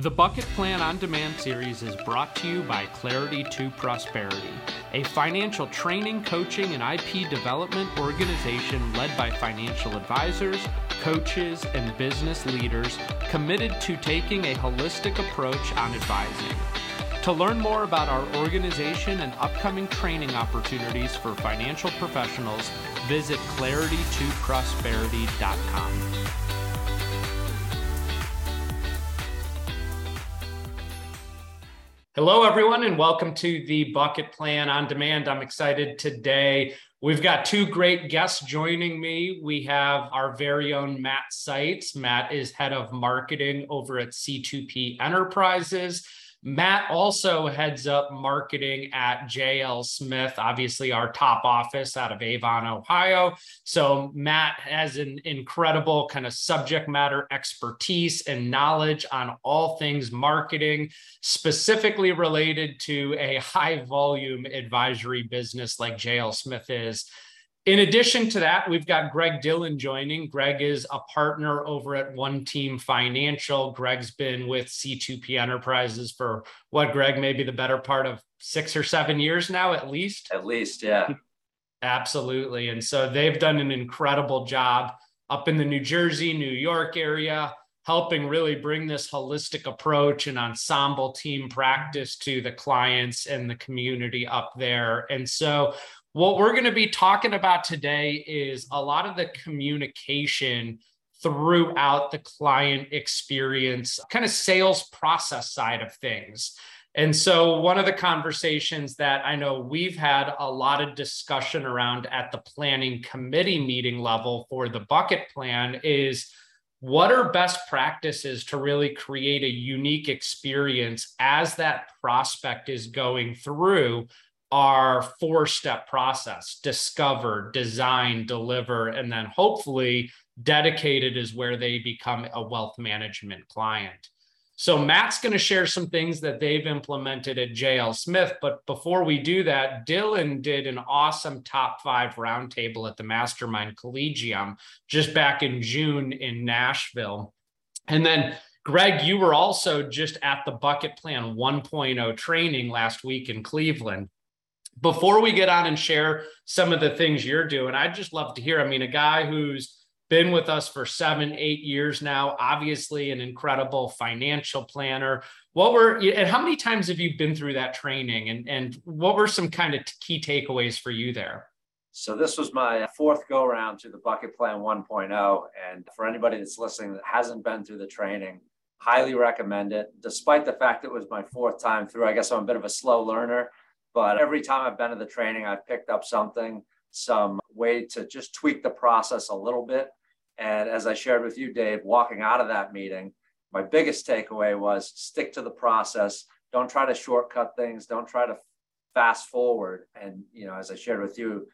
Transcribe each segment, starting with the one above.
The Bucket Plan on Demand series is brought to you by Clarity to Prosperity, a financial training, coaching, and IP development organization led by financial advisors, coaches, and business leaders committed to taking a holistic approach on advising. To learn more about our organization and upcoming training opportunities for financial professionals, visit claritytoprosperity.com. Hello, everyone, and welcome to the Bucket Plan on Demand. I'm excited today. We've got two great guests joining me. We have our very own Matt Seitz. Matt is head of marketing over at C2P Enterprises. Matt also heads up marketing at JL Smith, obviously our top office out of Avon, Ohio. So Matt has an incredible kind of subject matter expertise and knowledge on all things marketing, specifically related to a high volume advisory business like JL Smith is. In addition to that, we've got Greg Dillon joining. Greg is a partner over at One Team Financial. Greg's been with C2P Enterprises for what, Greg, maybe the better part of six or seven years now, at least? At least, yeah. Absolutely. And so they've done an incredible job up in the New Jersey, New York area, helping really bring this holistic approach and ensemble team practice to the clients and the community up there. And so what we're going to be talking about today is a lot of the communication throughout the client experience, kind of sales process side of things. And so, one of the conversations that I know we've had a lot of discussion around at the planning committee meeting level for the bucket plan is what are best practices to really create a unique experience as that prospect is going through our four step process discover, design, deliver, and then hopefully dedicated is where they become a wealth management client. So, Matt's going to share some things that they've implemented at JL Smith. But before we do that, Dillon did an awesome top five roundtable at the Mastermind Collegium just back in June in Nashville. And then Greg, you were also just at the Bucket Plan 1.0 training last week in Cleveland before we get on and share some of the things you're doing, I'd just love to hear. I mean, a guy who's been with us for seven, eight years now, obviously an incredible financial planner. What were and how many times have you been through that training? And, and what were some kind of key takeaways for you there? So this was my fourth go around to the Bucket Plan 1.0. And for anybody that's listening that hasn't been through the training, highly recommend it. Despite the fact it was my fourth time through, I guess I'm a bit of a slow learner. But every time I've been to the training, I've picked up something, some way to just tweak the process a little bit. And as I shared with you, Dave, walking out of that meeting, my biggest takeaway was stick to the process. Don't try to shortcut things. Don't try to fast forward. And, you know, as I shared with you,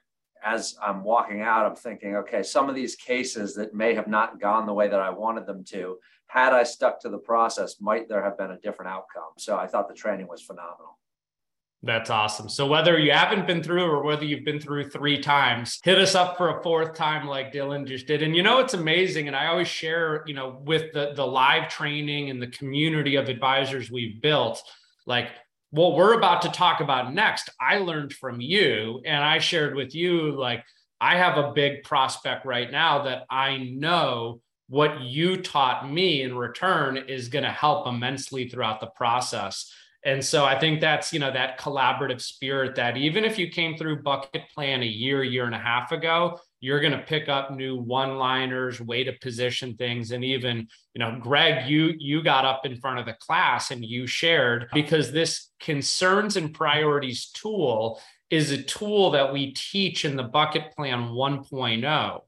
as I'm walking out, I'm thinking, okay, some of these cases that may have not gone the way that I wanted them to, had I stuck to the process, might there have been a different outcome? So I thought the training was phenomenal. That's awesome. So whether you haven't been through or whether you've been through three times, hit us up for a fourth time like Dillon just did. And you know it's amazing. And I always share, you know, with the the live training and the community of advisors we've built, like what we're about to talk about next, I learned from you and I shared with you like I have a big prospect right now that I know what you taught me in return is going to help immensely throughout the process. And so I think that's, you know, that collaborative spirit that even if you came through bucket plan a year, year and a half ago, you're going to pick up new one-liners, way to position things. And even, you know, Greg, you you got up in front of the class and you shared because this concerns and priorities tool is a tool that we teach in the bucket plan 1.0.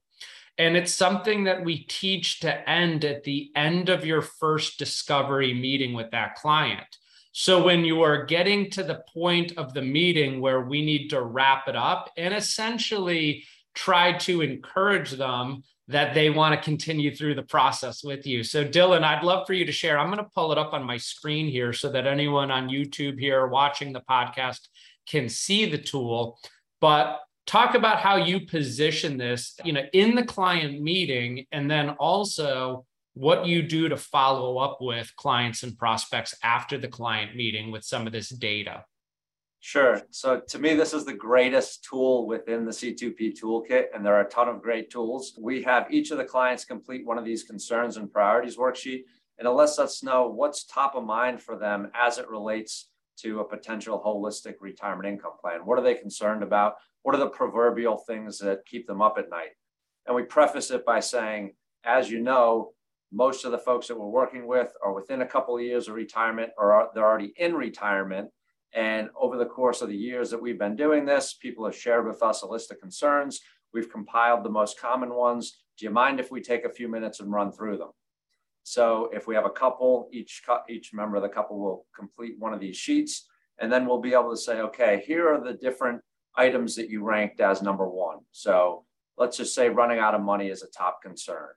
And it's something that we teach to end at the end of your first discovery meeting with that client. So when you are getting to the point of the meeting where we need to wrap it up and essentially try to encourage them that they want to continue through the process with you. So Dillon, I'd love for you to share. I'm going to pull it up on my screen here so that anyone on YouTube here watching the podcast can see the tool. But talk about how you position this, you know, in the client meeting and then also what you do to follow up with clients and prospects after the client meeting with some of this data. Sure. So to me, this is the greatest tool within the C2P toolkit, and there are a ton of great tools. We have each of the clients complete one of these concerns and priorities worksheet, and it lets us know what's top of mind for them as it relates to a potential holistic retirement income plan. What are they concerned about? What are the proverbial things that keep them up at night? And we preface it by saying, as you know, most of the folks that we're working with are within a couple of years of retirement or are, they're already in retirement. And over the course of the years that we've been doing this, people have shared with us a list of concerns. We've compiled the most common ones. Do you mind if we take a few minutes and run through them? So if we have a couple, each, each member of the couple will complete one of these sheets. And then we'll be able to say, okay, here are the different items that you ranked as number one. So let's just say running out of money is a top concern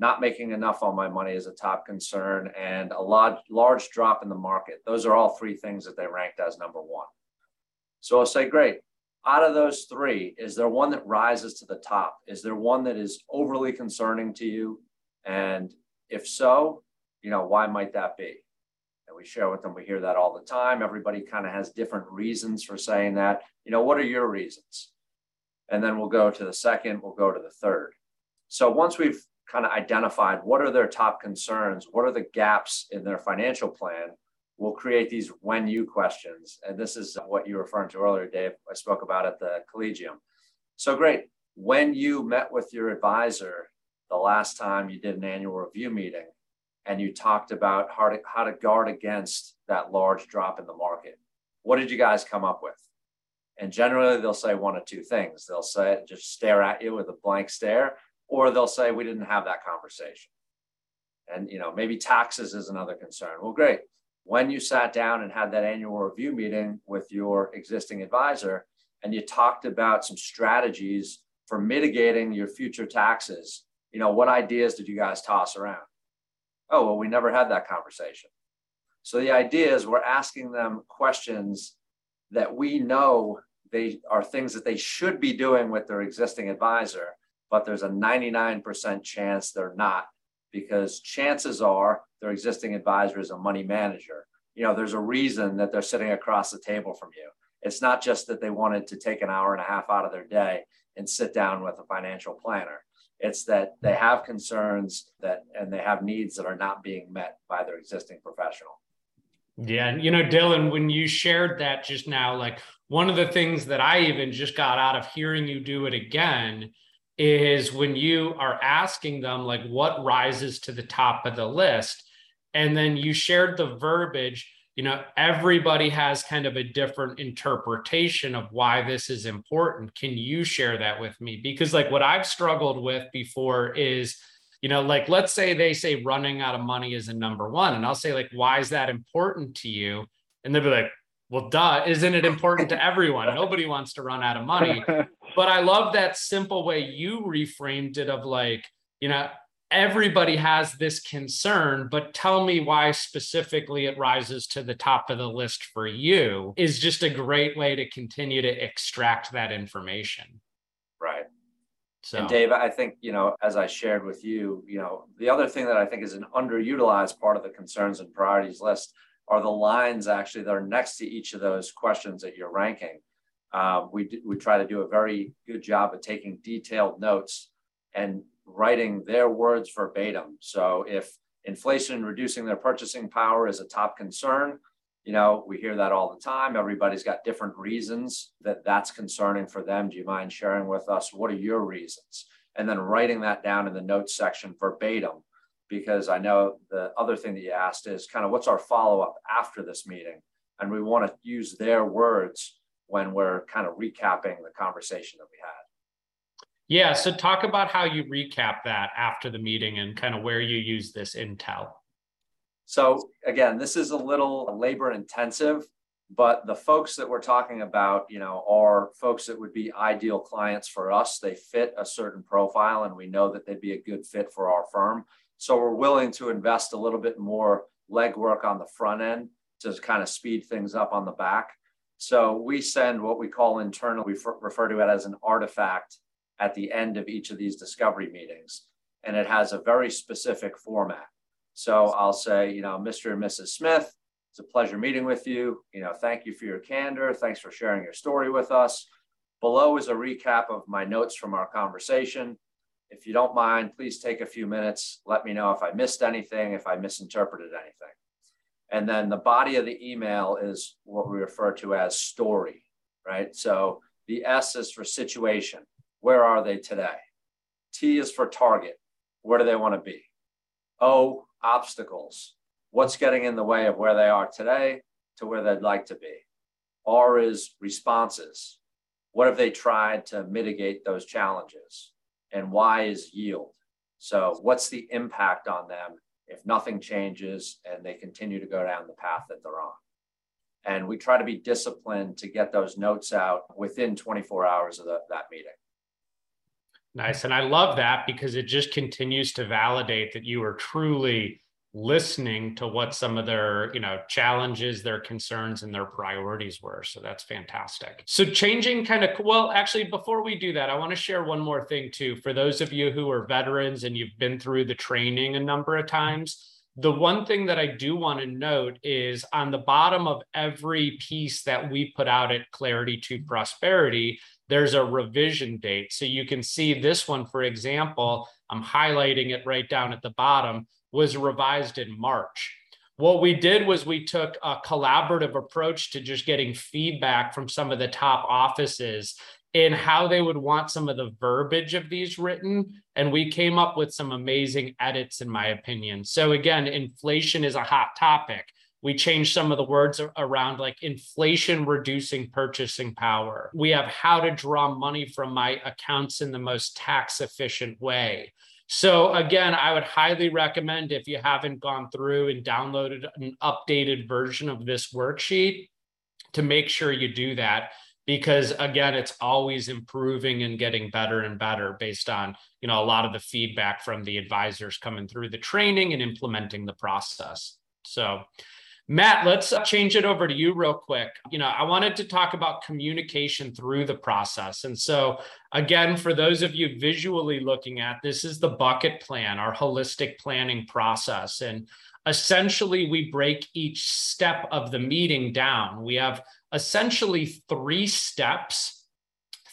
not making enough on my money is a top concern, and a large, large drop in the market. Those are all three things that they ranked as number one. So I'll say, great. Out of those three, is there one that rises to the top? Is there one that is overly concerning to you? And if so, you know, why might that be? And we share with them, we hear that all the time. Everybody kind of has different reasons for saying that. You know, what are your reasons? And then we'll go to the second, we'll go to the third. So once we've kind of identified what are their top concerns, what are the gaps in their financial plan, we'll create these when you questions. And this is what you were referring to earlier, Dave. I spoke about at the collegium. So great. When you met with your advisor the last time you did an annual review meeting and you talked about how to, how to guard against that large drop in the market, what did you guys come up with? And generally, they'll say one of two things. They'll say, just stare at you with a blank stare, or they'll say we didn't have that conversation. And you know maybe taxes is another concern. Well great. When you sat down and had that annual review meeting with your existing advisor and you talked about some strategies for mitigating your future taxes you know what ideas did you guys toss around? Oh well we never had that conversation. So the idea is we're asking them questions that we know they are things that they should be doing with their existing advisor but there's a 99% chance they're not because chances are their existing advisor is a money manager. You know, there's a reason that they're sitting across the table from you. It's not just that they wanted to take an hour and a half out of their day and sit down with a financial planner. It's that they have concerns that and they have needs that are not being met by their existing professional. Yeah, And you know, Dillon, when you shared that just now, like one of the things that I even just got out of hearing you do it again is when you are asking them like what rises to the top of the list and then you shared the verbiage you know everybody has kind of a different interpretation of why this is important can you share that with me because like what i've struggled with before is you know like let's say they say running out of money is a number one and i'll say like why is that important to you and they'll be like well, duh, isn't it important to everyone? Nobody wants to run out of money. But I love that simple way you reframed it of like, you know, everybody has this concern, but tell me why specifically it rises to the top of the list for you is just a great way to continue to extract that information. Right. So. And Dave, I think, you know, as I shared with you, you know, the other thing that I think is an underutilized part of the concerns and priorities list are the lines actually that are next to each of those questions that you're ranking. Uh, we, we try to do a very good job of taking detailed notes and writing their words verbatim. So if inflation reducing their purchasing power is a top concern, you know, we hear that all the time. Everybody's got different reasons that that's concerning for them. Do you mind sharing with us? What are your reasons? And then writing that down in the notes section verbatim because I know the other thing that you asked is kind of what's our follow up after this meeting? And we want to use their words when we're kind of recapping the conversation that we had. Yeah. So talk about how you recap that after the meeting and kind of where you use this intel. So again, this is a little labor intensive, but the folks that we're talking about, you know, are folks that would be ideal clients for us. They fit a certain profile and we know that they'd be a good fit for our firm. So we're willing to invest a little bit more legwork on the front end to kind of speed things up on the back. So we send what we call internal, we refer to it as an artifact at the end of each of these discovery meetings. and it has a very specific format. So I'll say, you know, Mr. and Mrs. Smith, it's a pleasure meeting with you. You know, thank you for your candor. Thanks for sharing your story with us. Below is a recap of my notes from our conversation. If you don't mind, please take a few minutes. Let me know if I missed anything, if I misinterpreted anything. And then the body of the email is what we refer to as story, right? So the S is for situation. Where are they today? T is for target. Where do they want to be? O, obstacles. What's getting in the way of where they are today to where they'd like to be? R is responses. What have they tried to mitigate those challenges? And Y is yield. So, what's the impact on them if nothing changes and they continue to go down the path that they're on? And we try to be disciplined to get those notes out within 24 hours of the, that meeting. Nice. And I love that because it just continues to validate that you are truly listening to what some of their you know challenges their concerns and their priorities were. So that's fantastic. So changing kind of well actually before we do that i want to share one more thing too. For those of you who are veterans and you've been through the training a number of times the one thing that I do want to note is on the bottom of every piece that we put out at Clarity to Prosperity, there's a revision date. So you can see this one, for example, I'm highlighting it right down at the bottom, was revised in March. What we did was we took a collaborative approach to just getting feedback from some of the top offices in how they would want some of the verbiage of these written. And we came up with some amazing edits, in my opinion. So, again, inflation is a hot topic we changed some of the words around like inflation reducing purchasing power. We have how to draw money from my accounts in the most tax efficient way. So, again, I would highly recommend if you haven't gone through and downloaded an updated version of this worksheet to make sure you do that. Because again it's always improving and getting better and better based on you know a lot of the feedback from the advisors coming through the training and implementing the process. So Matt, let's uh, change it over to you real quick. You know, I wanted to talk about communication through the process. And so, again, for those of you visually looking at this is the bucket plan, our holistic planning process. And essentially, we break each step of the meeting down. We have essentially three steps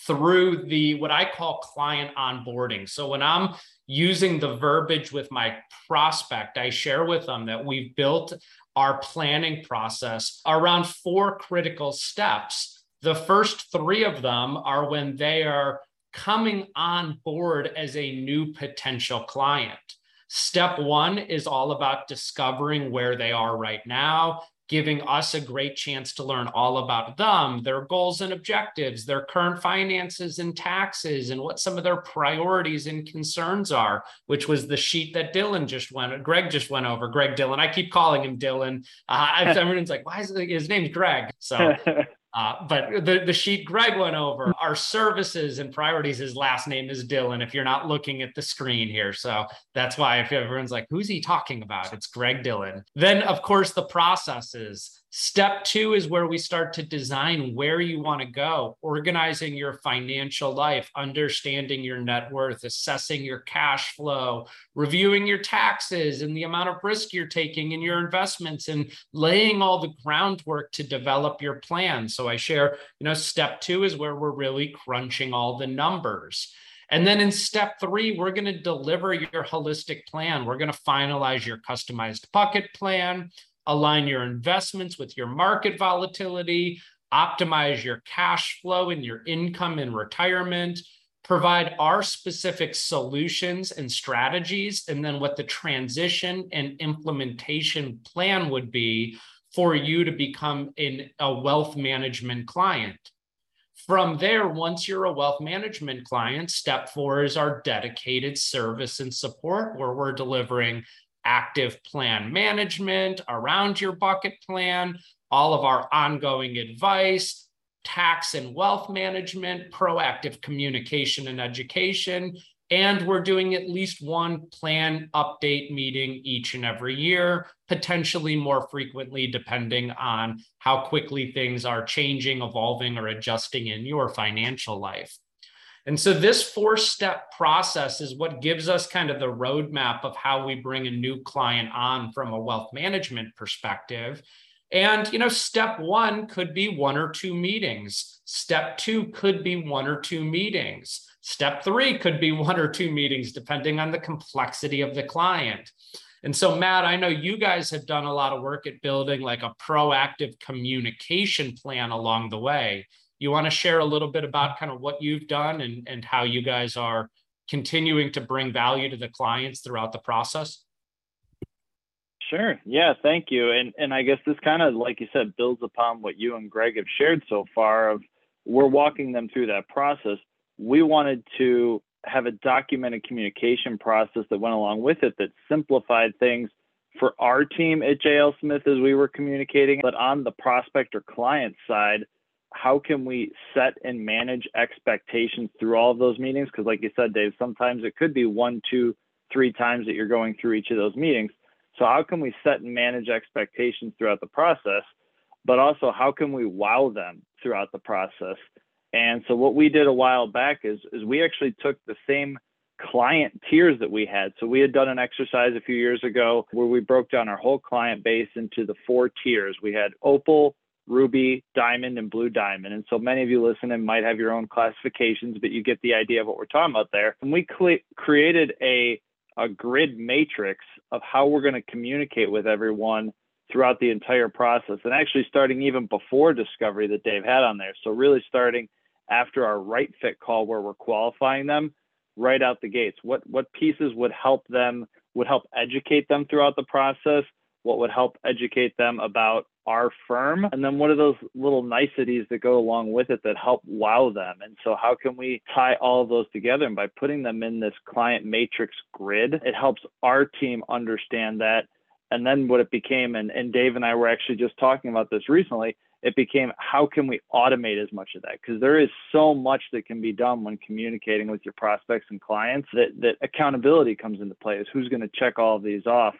through the what I call client onboarding. So, when I'm using the verbiage with my prospect, I share with them that we've built our planning process around four critical steps. The first three of them are when they are coming on board as a new potential client. Step one is all about discovering where they are right now giving us a great chance to learn all about them, their goals and objectives, their current finances and taxes, and what some of their priorities and concerns are, which was the sheet that Dillon just went, Greg just went over. Greg Dillon. I keep calling him Dillon. Uh, everyone's like, why is it, his name's Greg? So Uh, but the, the sheet Greg went over, our services and priorities, his last name is Dillon, if you're not looking at the screen here. So that's why if everyone's like, who's he talking about? It's Greg Dillon. Then, of course, the processes. Step two is where we start to design where you want to go, organizing your financial life, understanding your net worth, assessing your cash flow, reviewing your taxes and the amount of risk you're taking in your investments, and laying all the groundwork to develop your plan. So I share, you know, step two is where we're really crunching all the numbers. And then in step three, we're going to deliver your holistic plan. We're going to finalize your customized bucket plan align your investments with your market volatility, optimize your cash flow and your income in retirement, provide our specific solutions and strategies, and then what the transition and implementation plan would be for you to become in a wealth management client. From there, once you're a wealth management client, step four is our dedicated service and support, where we're delivering active plan management around your bucket plan, all of our ongoing advice, tax and wealth management, proactive communication and education. And we're doing at least one plan update meeting each and every year, potentially more frequently, depending on how quickly things are changing, evolving, or adjusting in your financial life. And so this four step process is what gives us kind of the roadmap of how we bring a new client on from a wealth management perspective. And, you know, step one could be one or two meetings. Step two could be one or two meetings. Step three could be one or two meetings, depending on the complexity of the client. And so, Matt, I know you guys have done a lot of work at building like a proactive communication plan along the way. You want to share a little bit about kind of what you've done and, and how you guys are continuing to bring value to the clients throughout the process? Sure. Yeah, thank you. And and I guess this kind of like you said builds upon what you and Greg have shared so far of we're walking them through that process. We wanted to have a documented communication process that went along with it that simplified things for our team at JL Smith as we were communicating, but on the prospect or client side, how can we set and manage expectations through all of those meetings? Because, like you said, Dave, sometimes it could be one, two, three times that you're going through each of those meetings. So, how can we set and manage expectations throughout the process? But also, how can we wow them throughout the process? And so, what we did a while back is, is we actually took the same client tiers that we had. So, we had done an exercise a few years ago where we broke down our whole client base into the four tiers. We had Opal, ruby, diamond, and blue diamond. And so many of you listening might have your own classifications, but you get the idea of what we're talking about there. And we created a, a grid matrix of how we're going to communicate with everyone throughout the entire process. And actually, starting even before discovery that Dave had on there. So, really starting after our right fit call where we're qualifying them right out the gates. What, what pieces would help them, would help educate them throughout the process? What would help educate them about our firm and then what are those little niceties that go along with it that help wow them? And so how can we tie all of those together? And by putting them in this client matrix grid it helps our team understand that. And then what it became and, and dave and i were actually just talking about this recently it became how can we automate as much of that? Because there is so much that can be done when communicating with your prospects and clients that that accountability comes into play is who's going to check all of these off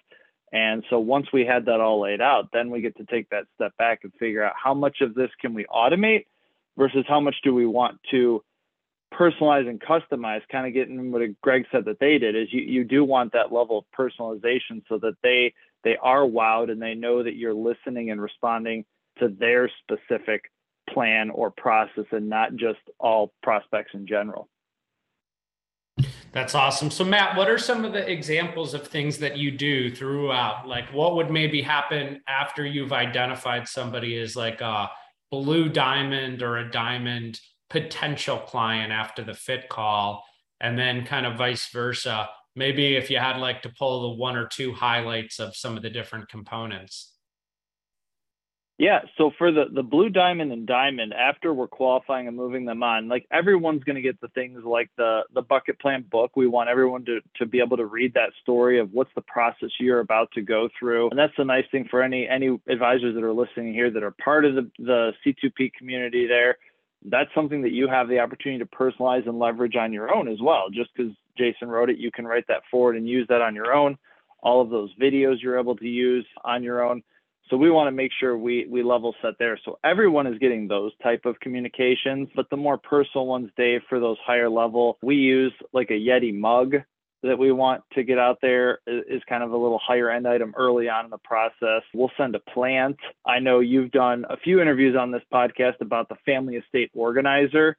and so once we had that all laid out, then we get to take that step back and figure out how much of this can we automate versus how much do we want to personalize and customize, kind of getting what Greg said that they did is you, you do want that level of personalization so that they they are wowed and they know that you're listening and responding to their specific plan or process and not just all prospects in general. That's awesome. So, Matt, what are some of the examples of things that you do throughout? Like, what would maybe happen after you've identified somebody as like a blue diamond or a diamond potential client after the fit call? And then, kind of vice versa. Maybe if you had like to pull the one or two highlights of some of the different components. Yeah, so for the the blue diamond and diamond, after we're qualifying and moving them on, like everyone's going to get the things like the the bucket plan book. We want everyone to to be able to read that story of what's the process you're about to go through, and that's the nice thing for any any advisors that are listening here that are part of the the C2P community. There, that's something that you have the opportunity to personalize and leverage on your own as well. Just because Jason wrote it, you can write that forward and use that on your own. All of those videos you're able to use on your own so we want to make sure we we level set there. So everyone is getting those type of communications, but the more personal ones, Dave, for those higher level, we use like a Yeti mug that we want to get out there is kind of a little higher end item early on in the process. We'll send a plant. I know you've done a few interviews on this podcast about the family estate organizer.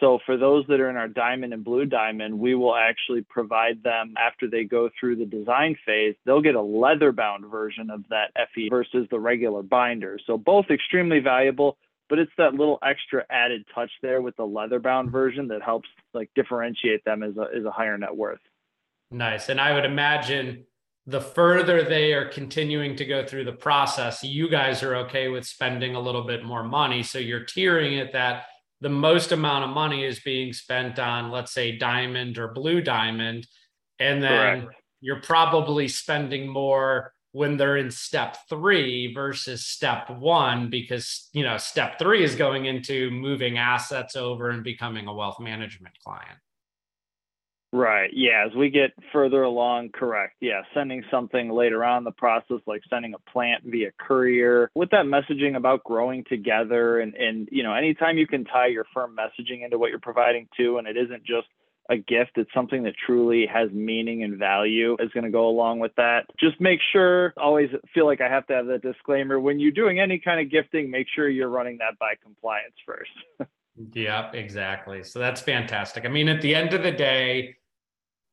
So for those that are in our diamond and blue diamond, we will actually provide them after they go through the design phase, they'll get a leather bound version of that FE versus the regular binder. So both extremely valuable, but it's that little extra added touch there with the leather bound version that helps like differentiate them as a, as a higher net worth. Nice. And I would imagine the further they are continuing to go through the process, you guys are okay with spending a little bit more money. So you're tiering it that the most amount of money is being spent on, let's say, diamond or blue diamond. And then Correct. you're probably spending more when they're in step three versus step one, because, you know, step three is going into moving assets over and becoming a wealth management client. Right. Yeah. As we get further along, correct. Yeah. Sending something later on the process, like sending a plant via courier with that messaging about growing together. And, and, you know, anytime you can tie your firm messaging into what you're providing too, and it isn't just a gift, it's something that truly has meaning and value is going to go along with that. Just make sure, always feel like I have to have that disclaimer. When you're doing any kind of gifting, make sure you're running that by compliance first. yeah, exactly. So that's fantastic. I mean, at the end of the day,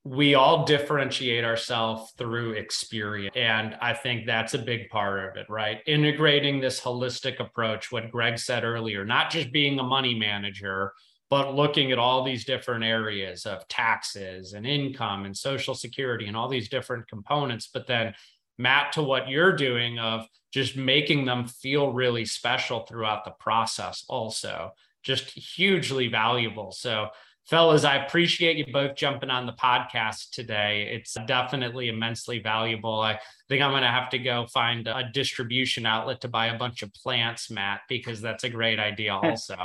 we all differentiate ourselves through experience. And I think that's a big part of it, right? Integrating this holistic approach, what Greg said earlier, not just being a money manager, but looking at all these different areas of taxes and income and social security and all these different components. But then, Matt, to what you're doing of just making them feel really special throughout the process, also just hugely valuable. So, fellas, I appreciate you both jumping on the podcast today. It's definitely immensely valuable. I think I'm going to have to go find a distribution outlet to buy a bunch of plants, Matt, because that's a great idea also.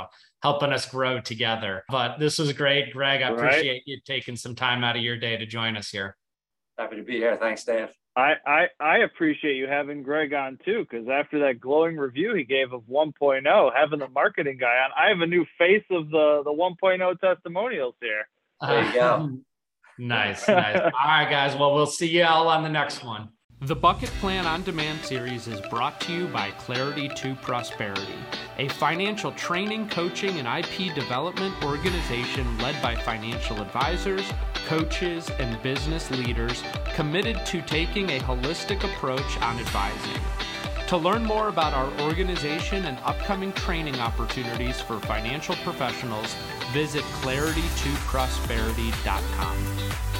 helping us grow together. But this was great, Greg. I appreciate right. you taking some time out of your day to join us here. Happy to be here. Thanks, Dave. I, I, I appreciate you having Greg on too, because after that glowing review he gave of 1.0, having the marketing guy on, I have a new face of the, the 1.0 testimonials here. There you go. nice, nice. All right, guys. Well, we'll see you all on the next one. The Bucket Plan On Demand series is brought to you by Clarity to Prosperity, a financial training, coaching, and IP development organization led by financial advisors, coaches, and business leaders committed to taking a holistic approach on advising. To learn more about our organization and upcoming training opportunities for financial professionals, visit claritytoprosperity.com.